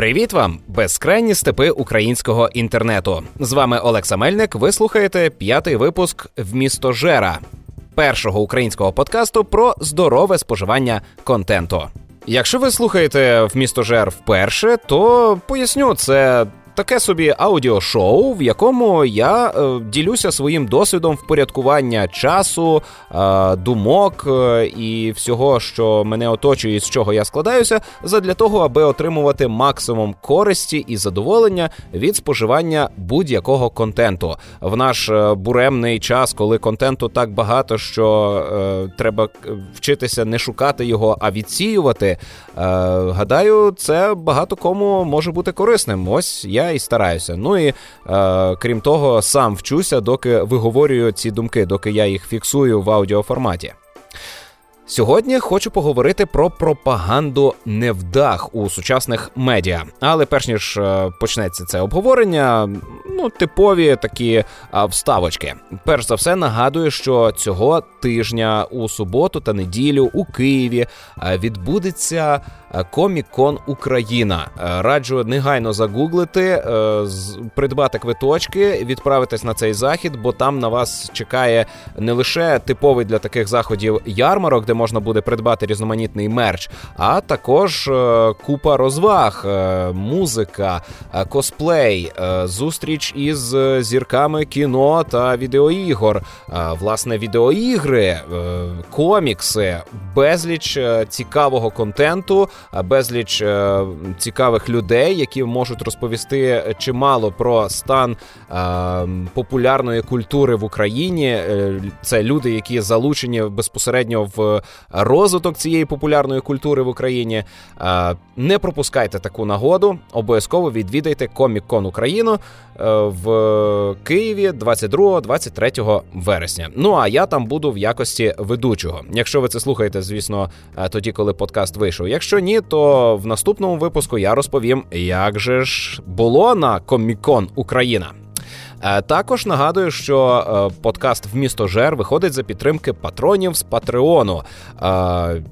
Привіт вам, безкрайні степи українського інтернету. З вами Олекса Мельник. Ви слухаєте п'ятий випуск «Вмісто Жера, першого українського подкасту про здорове споживання контенту. Якщо ви слухаєте «Вмісто Жер вперше, то поясню, це таке собі аудіошоу, в якому я е, ділюся своїм досвідом впорядкування часу, е, думок е, і всього, що мене оточує, з чого я складаюся, задля того, аби отримувати максимум користі і задоволення від споживання будь-якого контенту. В наш е, буремний час, коли контенту так багато, що е, треба вчитися не шукати його, а відсіювати. Е, гадаю, це багато кому може бути корисним. Ось я і стараюся. Ну і е, крім того, сам вчуся, доки виговорюю ці думки, доки я їх фіксую в аудіоформаті. Сьогодні хочу поговорити про пропаганду невдах у сучасних медіа. Але перш ніж е, почнеться це обговорення, ну типові такі вставочки. Перш за все нагадую, що цього тижня у суботу та неділю у Києві відбудеться Комік-кон Україна. Раджу негайно загуглити, е, придбати квиточки, відправитись на цей захід, бо там на вас чекає не лише типовий для таких заходів ярмарок, де можна буде придбати різноманітний мерч, а також е, купа розваг, е, музика, косплей, зустріч із зірками кіно та відеоігор, власне, відеоігри, комікси, безліч цікавого контенту безліч е, цікавих людей, які можуть розповісти чимало про стан е, популярної культури в Україні. Е, це люди, які залучені безпосередньо в розвиток цієї популярної культури в Україні. Не пропускайте таку нагоду. Обов'язково відвідайте Комік-кон Україну в Києві 22-23 вересня. Ну а я там буду в якості ведучого. Якщо ви це слухаєте, звісно, тоді, коли подкаст вийшов. Якщо ні ні, то в наступному випуску я розповім, як же ж було на Комікон Україна. Е, також нагадую, що е, подкаст в місто Жер виходить за підтримки патронів з Патреону. Е,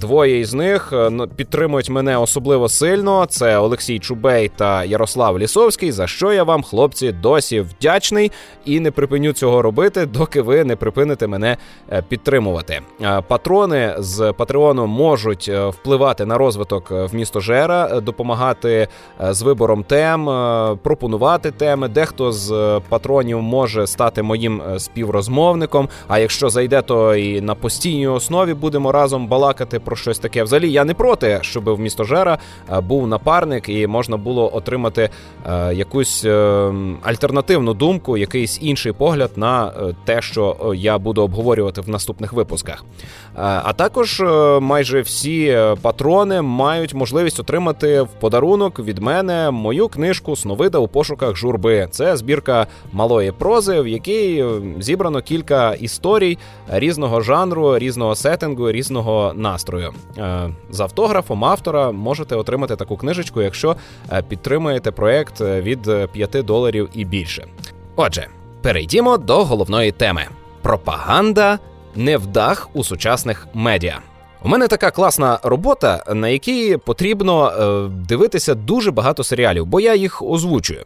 двоє із них ну, підтримують мене особливо сильно. Це Олексій Чубей та Ярослав Лісовський. За що я вам, хлопці, досі вдячний і не припиню цього робити, доки ви не припините мене підтримувати. Патрони з Патреону можуть впливати на розвиток в місто Жера, допомагати з вибором тем, пропонувати теми. Дехто з патронів може стати моїм е, співрозмовником. А якщо зайде, то і на постійній основі будемо разом балакати про щось таке. Взагалі я не проти, щоб в місто Жера е, був напарник і можна було отримати е, якусь альтернативну думку, якийсь інший погляд на те, що я буду обговорювати в наступних випусках. А також майже всі патрони мають можливість отримати в подарунок від мене мою книжку Сновида у пошуках журби. Це збірка збірка малої прози, в якій е, зібрано кілька історій різного жанру, різного сеттингу, різного настрою. Е, з автографом автора можете отримати таку книжечку, якщо е, підтримуєте проект від 5 доларів і більше. Отже, перейдімо до головної теми: пропаганда невдах у сучасних медіа. У мене така класна робота, на якій потрібно е, дивитися дуже багато серіалів, бо я їх озвучую.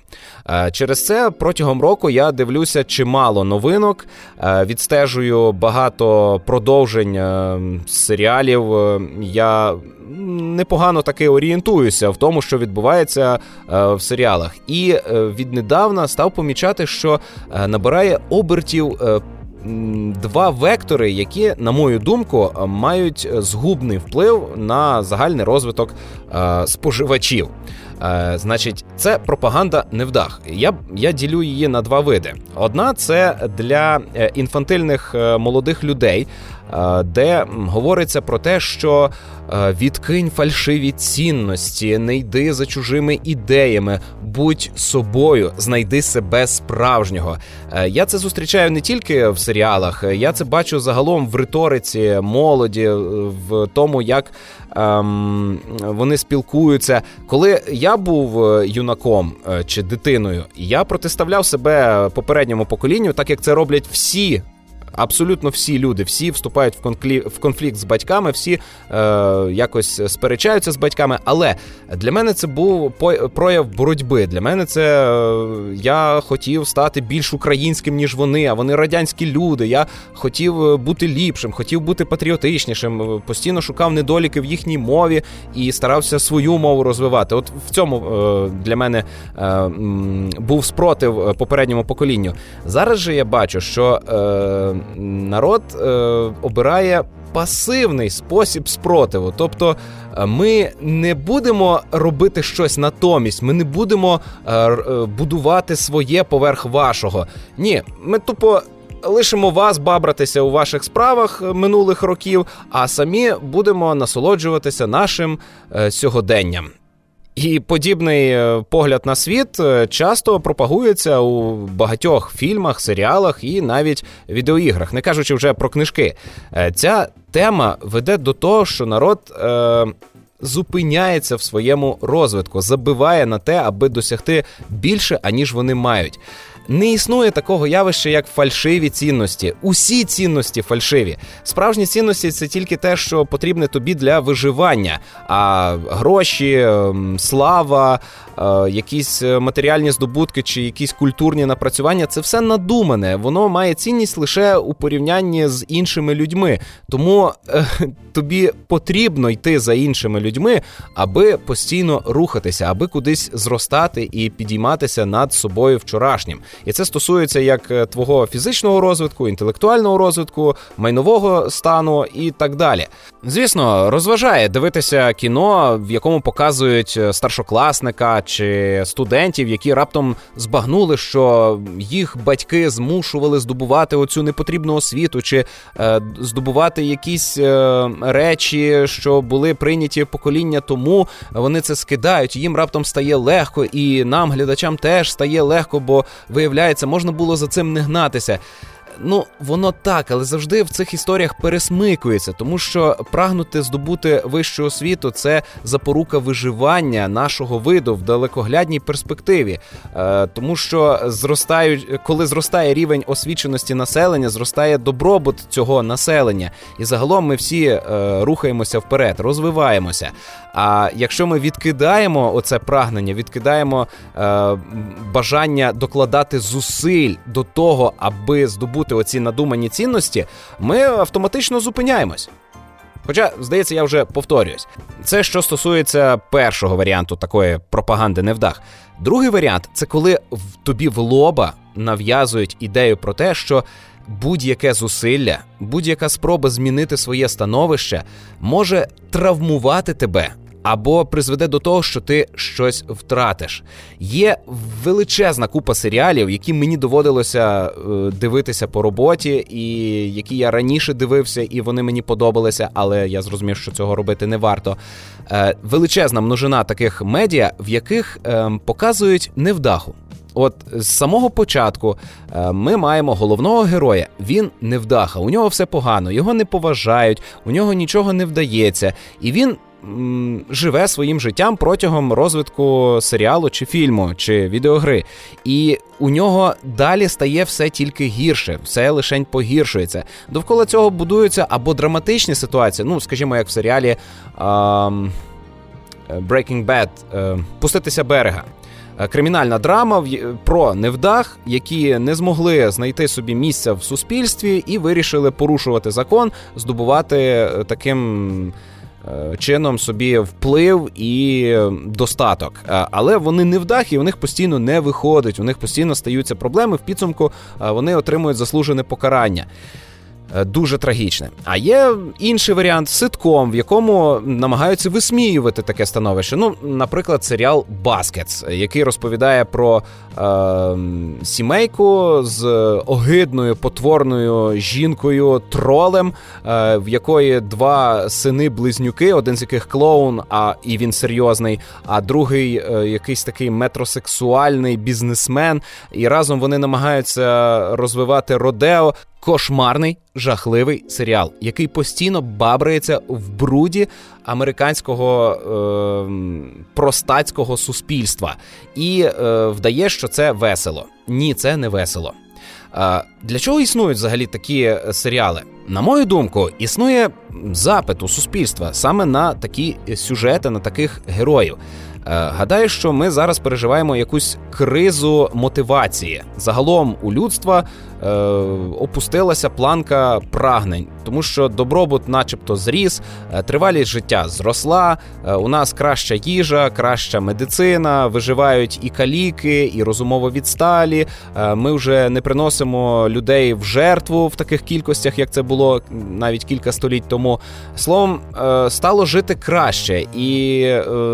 Е, через це протягом року я дивлюся чимало новинок, е, відстежую багато продовжень серіалів. Я непогано таки орієнтуюся в тому, що відбувається в серіалах, і віднедавна став помічати, що набирає обертів два вектори, які, на мою думку, мають згубний вплив на загальний розвиток е, споживачів. Е, значить, це пропаганда невдах. Я я ділю її на два види. Одна це для е, інфантильних молодих людей, де говориться про те, що відкинь фальшиві цінності, не йди за чужими ідеями, будь собою, знайди себе справжнього. Я це зустрічаю не тільки в серіалах, я це бачу загалом в риториці молоді, в тому, як ем, вони спілкуються. Коли я був юнаком чи дитиною, я протиставляв себе попередньому поколінню, так як це роблять всі абсолютно всі люди, всі вступають в конфлікт, в конфлікт з батьками, всі е, якось сперечаються з батьками. Але для мене це був прояв боротьби. Для мене це е, я хотів стати більш українським, ніж вони, а вони радянські люди. Я хотів е, бути ліпшим, хотів бути патріотичнішим, е, постійно шукав недоліки в їхній мові і старався свою мову розвивати. От в цьому е, для мене е, був спротив попередньому поколінню. Зараз же я бачу, що е, народ обирає пасивний спосіб спротиву. Тобто е, ми не будемо робити щось натомість, ми не будемо е, е, будувати своє поверх вашого. Ні, ми тупо. Лишимо вас бабратися у ваших справах минулих років, а самі будемо насолоджуватися нашим е, сьогоденням. І подібний е, погляд на світ е, часто пропагується у багатьох фільмах, серіалах і навіть відеоіграх, не кажучи вже про книжки. Е, ця тема веде до того, що народ. Е- Зупиняється в своєму розвитку, забиває на те, аби досягти більше, аніж вони мають. Не існує такого явища, як фальшиві цінності. Усі цінності фальшиві. Справжні цінності це тільки те, що потрібне тобі для виживання. А гроші, ем, слава, е, якісь матеріальні здобутки чи якісь культурні напрацювання це все надумане. Воно має цінність лише у порівнянні з іншими людьми. Тому е, тобі потрібно йти за іншими людьми, аби постійно рухатися, аби кудись зростати і підійматися над собою вчорашнім. І це стосується як е, твого фізичного розвитку, інтелектуального розвитку, майнового стану і так далі. Звісно, розважає дивитися кіно, в якому показують е, старшокласника чи студентів, які раптом збагнули, що їх батьки змушували здобувати оцю непотрібну освіту, чи е, здобувати якісь е, речі, що були прийняті покоління тому. Вони це скидають. Їм раптом стає легко, і нам, глядачам, теж стає легко, бо виявляється, можна було за цим не гнатися. Ну воно так, але завжди в цих історіях пересмикується, тому що прагнути здобути вищу освіту це запорука виживання нашого виду в далекоглядній перспективі, е, тому що зростають, коли зростає рівень освіченості населення, зростає добробут цього населення, і загалом ми всі е, рухаємося вперед, розвиваємося. А якщо ми відкидаємо оце прагнення, відкидаємо е, бажання докладати зусиль до того, аби здобути оці надумані цінності, ми автоматично зупиняємось. Хоча, здається, я вже повторююсь. Це що стосується першого варіанту такої пропаганди невдах. Другий варіант це коли в тобі в лоба нав'язують ідею про те, що будь-яке зусилля, будь-яка спроба змінити своє становище може травмувати тебе або призведе до того, що ти щось втратиш. Є величезна купа серіалів, які мені доводилося е, дивитися по роботі, і які я раніше дивився, і вони мені подобалися, але я зрозумів, що цього робити не варто. Е, величезна множина таких медіа, в яких ем, показують невдаху. От з самого початку е, ми маємо головного героя. Він невдаха, у нього все погано, його не поважають, у нього нічого не вдається, і він живе своїм життям протягом розвитку серіалу чи фільму, чи відеогри. І у нього далі стає все тільки гірше, все лишень погіршується. Довкола цього будуються або драматичні ситуації, ну, скажімо, як в серіалі um, Breaking Bad uh, Пуститися берега. Е, кримінальна драма про невдах, які не змогли знайти собі місця в суспільстві і вирішили порушувати закон, здобувати таким Е, чином собі вплив і достаток. Е, але вони не вдахи, у них постійно не виходить, у них постійно стаються проблеми. В підсумку е, вони отримують заслужене покарання. Е, дуже трагічне. А є інший варіант ситком, в якому намагаються висміювати таке становище. Ну, наприклад, серіал Баскетс, який розповідає про е, сімейку з огидною потворною жінкою тролем, е, в якої два сини-близнюки, один з яких клоун, а і він серйозний, а другий е, якийсь такий метросексуальний бізнесмен. І разом вони намагаються розвивати Родео кошмарний жахливий серіал, який постійно бабрається в бруді американського е, простацького суспільства і е, вдає, що це весело. Ні, це не весело. Для чого існують взагалі такі е, серіали? На мою думку, існує запит у суспільства саме на такі сюжети, на таких героїв. Е, гадаю, що ми зараз переживаємо якусь кризу мотивації. Загалом у людства е, опустилася планка прагнень, тому що добробут, начебто, зріс, е, тривалість життя зросла. Е, у нас краща їжа, краща медицина, виживають і каліки, і розумово відсталі. Е, ми вже не приносимо людей в жертву в таких кількостях, як це було навіть кілька століть тому. Словом, стало жити краще, і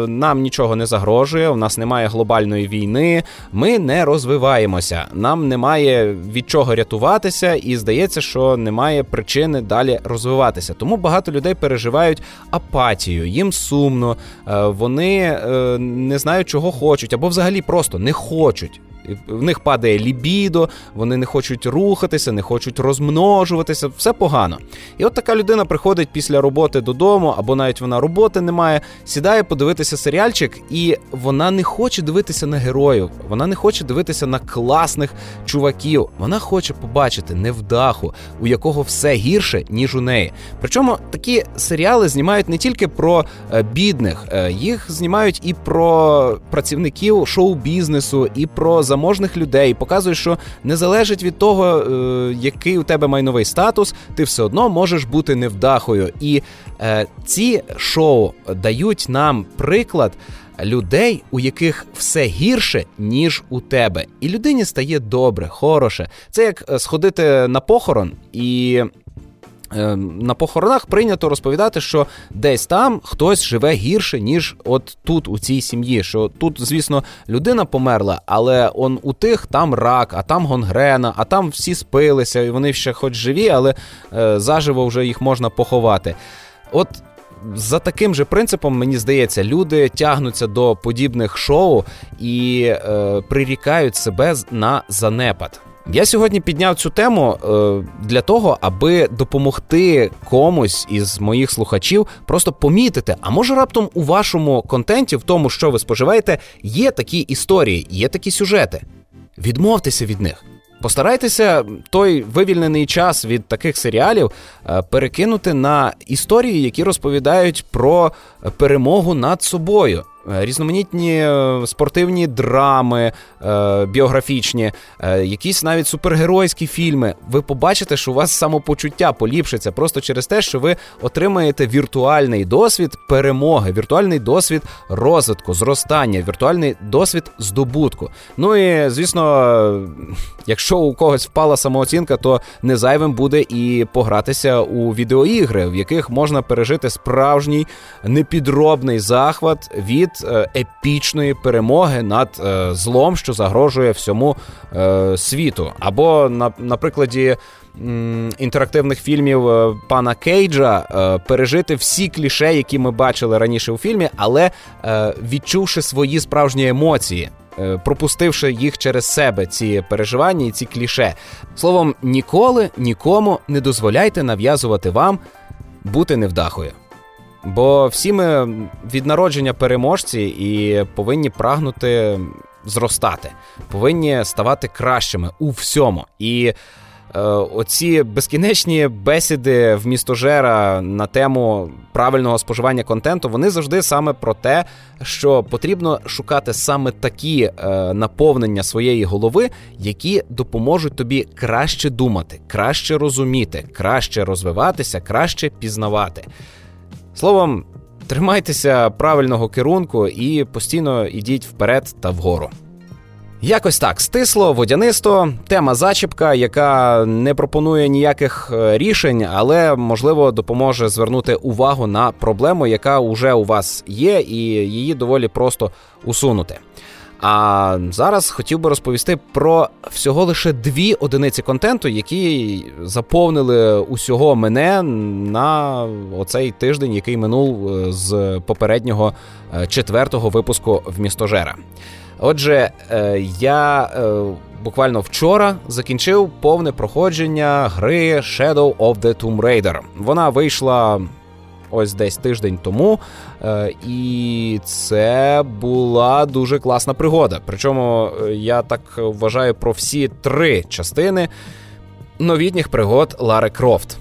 нам нічого не загрожує. У нас немає глобальної війни. Ми не розвиваємося. Нам немає від чого рятуватися, і здається, що немає причини далі розвиватися. Тому багато людей переживають апатію, їм сумно, е, вони е, не знають, чого хочуть, або взагалі просто не хочуть в них падає лібідо, вони не хочуть рухатися, не хочуть розмножуватися, все погано. І от така людина приходить після роботи додому, або навіть вона роботи не має, сідає подивитися серіальчик, і вона не хоче дивитися на героїв, вона не хоче дивитися на класних чуваків. Вона хоче побачити невдаху, у якого все гірше, ніж у неї. Причому такі серіали знімають не тільки про е, бідних, е, їх знімають і про працівників шоу-бізнесу, і про заможних людей, показує, що не залежить від того, е, який у тебе майновий статус, ти все одно можеш бути невдахою. І е, ці шоу дають нам приклад. Людей, у яких все гірше, ніж у тебе, і людині стає добре, хороше. Це як е, сходити на похорон і на похоронах прийнято розповідати, що десь там хтось живе гірше, ніж от тут, у цій сім'ї. Що тут, звісно, людина померла, але он у тих там рак, а там гонгрена, а там всі спилися, і вони ще хоч живі, але е, заживо вже їх можна поховати. От. За таким же принципом, мені здається, люди тягнуться до подібних шоу і е, прирікають себе на занепад. Я сьогодні підняв цю тему е, для того, аби допомогти комусь із моїх слухачів просто помітити, а може раптом у вашому контенті, в тому, що ви споживаєте, є такі історії, є такі сюжети. Відмовтеся від них. Постарайтеся той вивільнений час від таких серіалів е, перекинути на історії, які розповідають про перемогу над собою. Е, різноманітні е, спортивні драми е, біографічні, якісь навіть супергеройські фільми. Ви побачите, що у вас самопочуття поліпшиться просто через те, що ви отримаєте віртуальний досвід перемоги, віртуальний досвід розвитку, зростання, віртуальний досвід здобутку. Ну і звісно, якщо у когось впала самооцінка, то не зайвим буде і погратися у відеоігри, в яких можна пережити справжній непідробний захват від. Е, епічної перемоги над е, злом, що загрожує всьому е, світу. Або на, на прикладі. Інтерактивних фільмів пана Кейджа пережити всі кліше, які ми бачили раніше у фільмі, але відчувши свої справжні емоції, пропустивши їх через себе, ці переживання і ці кліше. Словом, ніколи нікому не дозволяйте нав'язувати вам бути невдахою. Бо всі ми від народження переможці і повинні прагнути зростати, повинні ставати кращими у всьому. І е, оці безкінечні бесіди в містожера на тему правильного споживання контенту, вони завжди саме про те, що потрібно шукати саме такі е, наповнення своєї голови, які допоможуть тобі краще думати, краще розуміти, краще розвиватися, краще пізнавати. Словом, тримайтеся правильного керунку і постійно йдіть вперед та вгору. Якось так стисло, водянисто, тема зачіпка, яка не пропонує ніяких е, рішень, але можливо допоможе звернути увагу на проблему, яка вже у вас є, і її доволі просто усунути. А зараз хотів би розповісти про всього лише дві одиниці контенту, які заповнили усього мене на оцей тиждень, який минув е, з попереднього е, четвертого випуску в містожера. Отже, е, я буквально вчора закінчив повне проходження гри Shadow of the Tomb Raider. Вона вийшла ось десь тиждень тому. І це була дуже класна пригода. Причому я так вважаю про всі три частини новітніх пригод Лари Крофт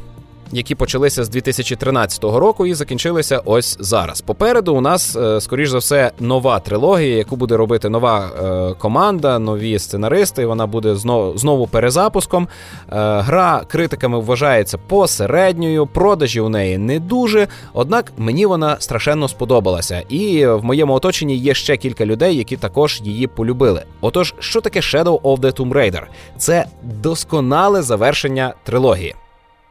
які почалися з 2013 року і закінчилися ось зараз. Попереду у нас, е, скоріш за все, нова трилогія, яку буде робити нова е, команда, нові сценаристи. Вона буде знову знову перезапуском. Е, гра критиками вважається посередньою, продажі у неї не дуже. Однак мені вона страшенно сподобалася, і в моєму оточенні є ще кілька людей, які також її полюбили. Отож, що таке Shadow of the Tomb Raider? Це досконале завершення трилогії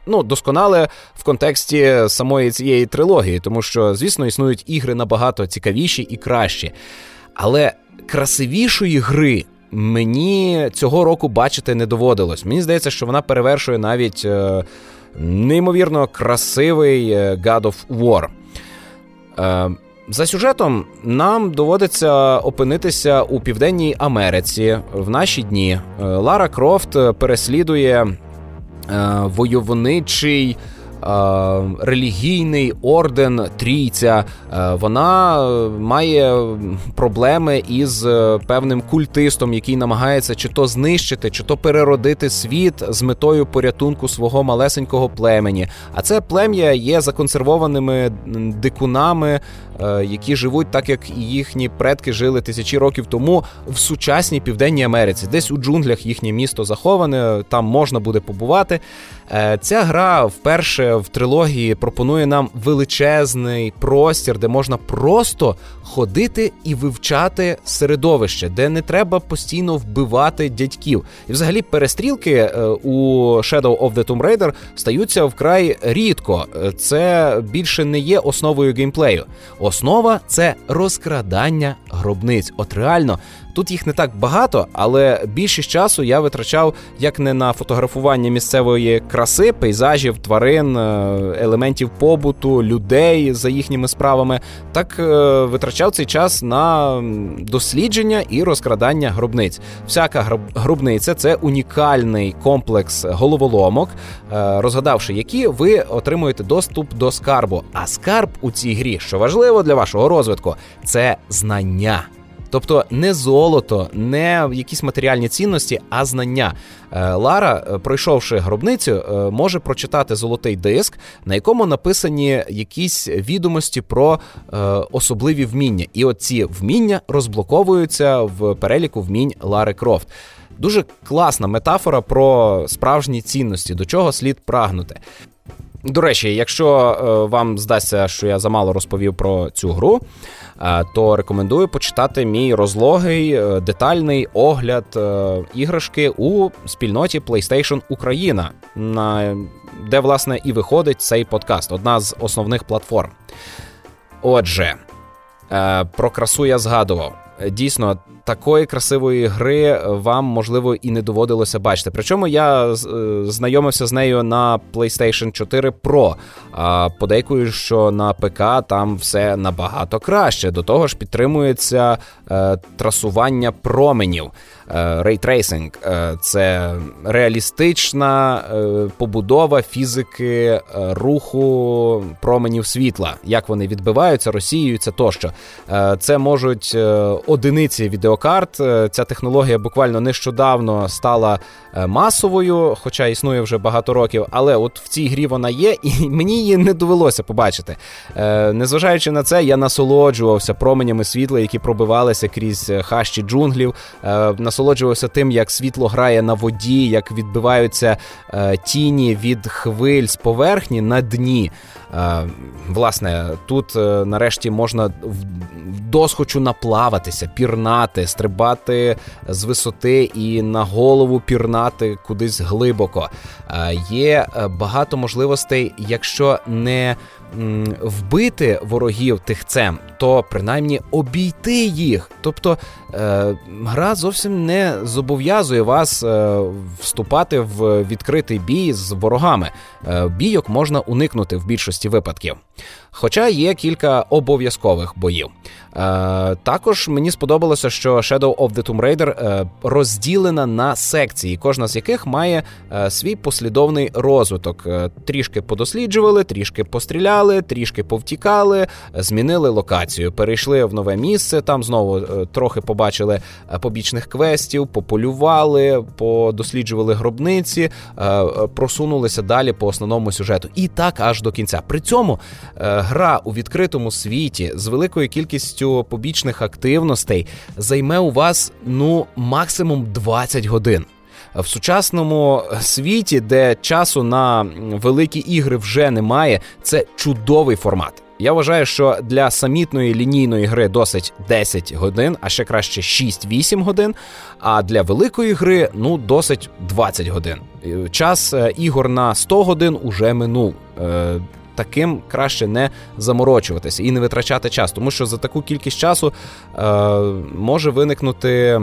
ну, досконале в контексті самої цієї трилогії, тому що, звісно, існують ігри набагато цікавіші і кращі. Але красивішої гри. Мені цього року бачити не доводилось. Мені здається, що вона перевершує навіть е, неймовірно красивий е, God of War. Е, за сюжетом нам доводиться опинитися у Південній Америці в наші дні. Е, Лара Крофт переслідує Е, войовничий. Е, релігійний орден Трійця, е, вона має проблеми із певним культистом, який намагається чи то знищити, чи то переродити світ з метою порятунку свого малесенького племені. А це плем'я є законсервованими дикунами, які живуть так, як і їхні предки жили тисячі років тому в сучасній південній Америці. Десь у джунглях їхнє місто заховане, там можна буде побувати. Е, ця гра вперше в трилогії пропонує нам величезний простір, де можна просто ходити і вивчати середовище, де не треба постійно вбивати дядьків. І взагалі перестрілки е, у Shadow of the Tomb Raider стаються вкрай рідко. Це більше не є основою геймплею. Основа це розкрадання гробниць. От реально Тут їх не так багато, але більшість часу я витрачав як не на фотографування місцевої краси, пейзажів, тварин, е, елементів побуту, людей за їхніми справами, так е, витрачав цей час на дослідження і розкрадання гробниць. Всяка гробниця це унікальний комплекс головоломок, е, розгадавши які ви отримуєте доступ до скарбу. А скарб у цій грі, що важливо для вашого розвитку, це знання. Тобто не золото, не якісь матеріальні цінності, а знання. Е, Лара, е, пройшовши гробницю, е, може прочитати золотий диск, на якому написані якісь відомості про особливі вміння. І оці вміння розблоковуються в переліку вмінь Лари Крофт. Дуже класна метафора про справжні цінності, до чого слід прагнути. До речі, якщо вам здасться, що я замало розповів про цю гру, то рекомендую почитати мій розлогий е, детальний огляд е, іграшки у спільноті PlayStation Україна, на де власне і виходить цей подкаст, одна з основних платформ. Отже, е, про красу я згадував. Дійсно, такої красивої гри вам можливо і не доводилося бачити. Причому я е, знайомився з нею на PlayStation 4 Pro, а подейкую, що на ПК там все набагато краще. До того ж, підтримується е, трасування променів. Рейтрейсинг це реалістична е, побудова фізики руху променів світла, як вони відбиваються, розсіюються тощо. Це можуть одиниці відео відеокарт. Е, ця технологія буквально нещодавно стала е, масовою, хоча існує вже багато років. Але от в цій грі вона є, і мені її не довелося побачити. Е, незважаючи на це, я насолоджувався променями світла, які пробивалися крізь хащі джунглів. Насолоджувався тим, як світло грає на воді, як відбиваються тіні від хвиль з поверхні на дні. Власне, тут нарешті можна в досхочу наплаватися, пірнати, стрибати з висоти і на голову пірнати кудись глибоко. Є е, багато можливостей, якщо не вбити ворогів тихцем, то принаймні обійти їх. Тобто е, гра зовсім не зобов'язує вас е, вступати в відкритий бій з ворогами. Бійок можна уникнути в більшості випадків. Хоча є кілька обов'язкових боїв. Е, Також мені сподобалося, що Shadow of the Tomb Raider е, розділена на секції, кожна з яких має е, свій послідовний розвиток. Е, трішки подосліджували, трішки постріляли, трішки повтікали, змінили локацію, перейшли в нове місце. Там знову трохи побачили побічних квестів, пополювали, подосліджували гробниці, просунулися далі по основному сюжету. І так аж до кінця. При цьому гра у відкритому світі з великою кількістю побічних активностей займе у вас ну максимум 20 годин. В сучасному світі, де часу на великі ігри вже немає, це чудовий формат. Я вважаю, що для самітної лінійної гри досить 10 годин, а ще краще 6-8 годин. А для великої гри ну досить 20 годин. Час е, ігор на 100 годин уже минув. Таким краще не заморочуватися і не витрачати час, тому що за таку кількість часу е, може виникнути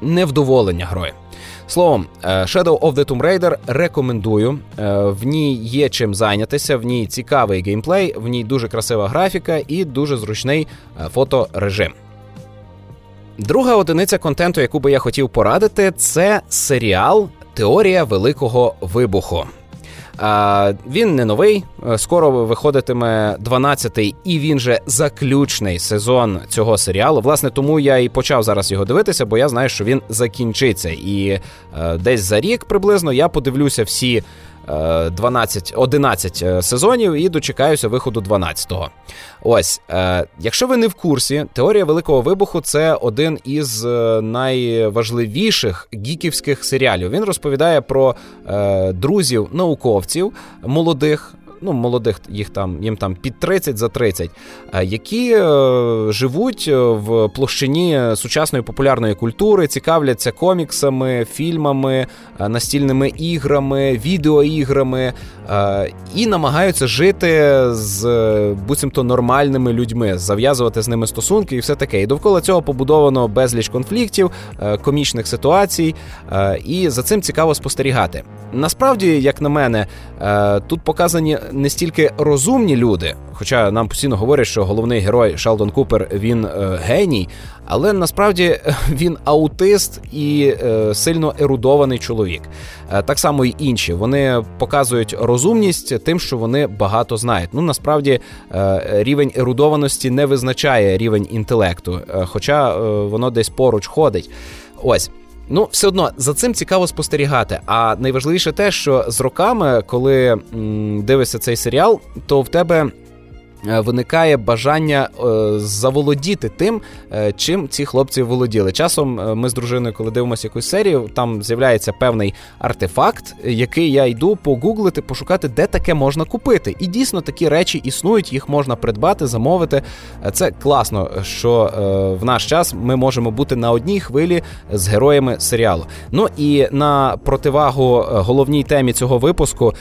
невдоволення грою. Словом, е, Shadow of the Tomb Raider рекомендую. Е, в ній є чим зайнятися, в ній цікавий геймплей, в ній дуже красива графіка і дуже зручний е, фоторежим. Друга одиниця контенту, яку би я хотів порадити, це серіал Теорія Великого Вибуху. Він не новий. Е, скоро виходитиме 12-й і він же заключний сезон цього серіалу. Власне, тому я і почав зараз його дивитися, бо я знаю, що він закінчиться. І е, десь за рік приблизно я подивлюся всі 12, 11 е, сезонів і дочекаюся виходу 12-го. Ось, е, якщо ви не в курсі, теорія Великого Вибуху це один із е, найважливіших гіківських серіалів. Він розповідає про друзів науковців молодих, ну, молодих їх там їм там під 30 за 30, е, які е, живуть е, в площині сучасної популярної культури, цікавляться коміксами, фільмами, настільними іграми, відеоіграми і намагаються жити з буцімто нормальними людьми, зав'язувати з ними стосунки і все таке. І довкола цього побудовано безліч конфліктів, комічних ситуацій, і за цим цікаво спостерігати. Насправді, як на мене, тут показані не стільки розумні люди, хоча нам постійно говорять, що головний герой Шелдон Купер він е, геній, але насправді е, він аутист і е, сильно ерудований чоловік. Е, так само і інші. Вони показують розумність тим, що вони багато знають. Ну насправді е, рівень ерудованості не визначає рівень інтелекту, е, хоча воно десь поруч ходить. Ось. Ну, все одно за цим цікаво спостерігати. А найважливіше те, що з роками, коли м, дивишся цей серіал, то в тебе виникає бажання е, заволодіти тим, е, чим ці хлопці володіли. Часом ми з дружиною, коли дивимося якусь серію, там з'являється певний артефакт, який я йду погуглити, пошукати, де таке можна купити. І дійсно такі речі існують, їх можна придбати, замовити. Це класно, що в наш час ми можемо бути на одній хвилі з героями серіалу. Ну і на противагу головній темі цього випуску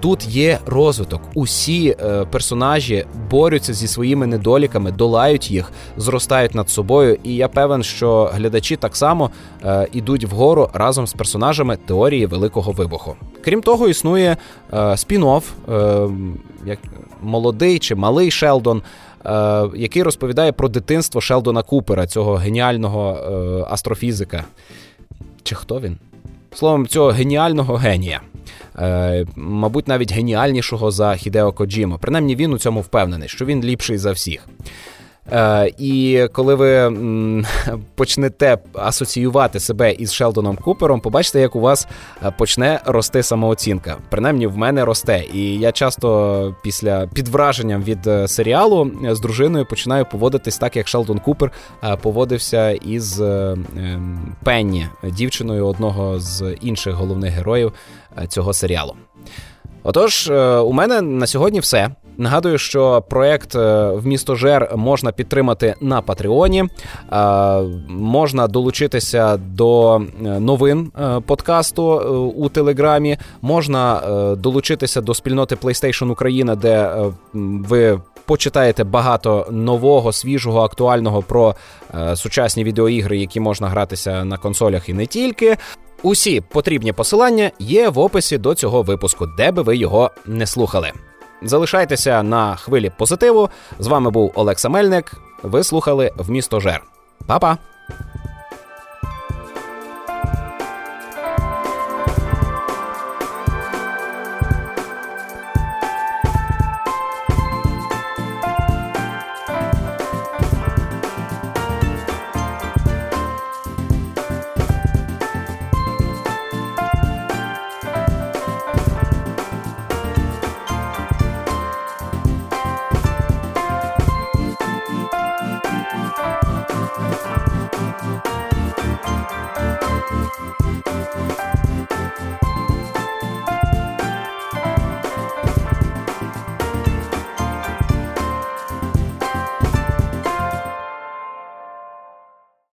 тут є розвиток. Усі персонажі борються зі своїми недоліками, долають їх, зростають над собою. І я певен, що глядачі так само е, ідуть вгору разом з персонажами теорії Великого Вибуху. Крім того, існує е, спін-офф, е, як молодий чи малий Шелдон. Е, який розповідає про дитинство Шелдона Купера, цього геніального е, астрофізика. Чи хто він? Словом, цього геніального генія. Е, мабуть, навіть геніальнішого за Хідео Коджіма. Принаймні він у цьому впевнений, що він ліпший за всіх. Е, І коли ви почнете асоціювати себе із Шелдоном Купером, побачите, як у вас е, почне рости самооцінка. Принаймні, в мене росте. І я часто після під враженням від е, серіалу з дружиною починаю поводитись так, як Шелдон Купер поводився із Пенні, дівчиною одного з інших головних героїв цього серіалу. Отож, у мене на сьогодні все. Нагадую, що проект е, в місто Жер можна підтримати на Патреоні, е, можна долучитися до е, новин подкасту у Телеграмі, можна долучитися до спільноти PlayStation Україна, де ви. Почитаєте багато нового, свіжого, актуального про е, сучасні відеоігри, які можна гратися на консолях і не тільки. Усі потрібні посилання є в описі до цього випуску, де би ви його не слухали. Залишайтеся на хвилі позитиву. З вами був Олекса Мельник. Ви слухали в місто Жер. Па-па!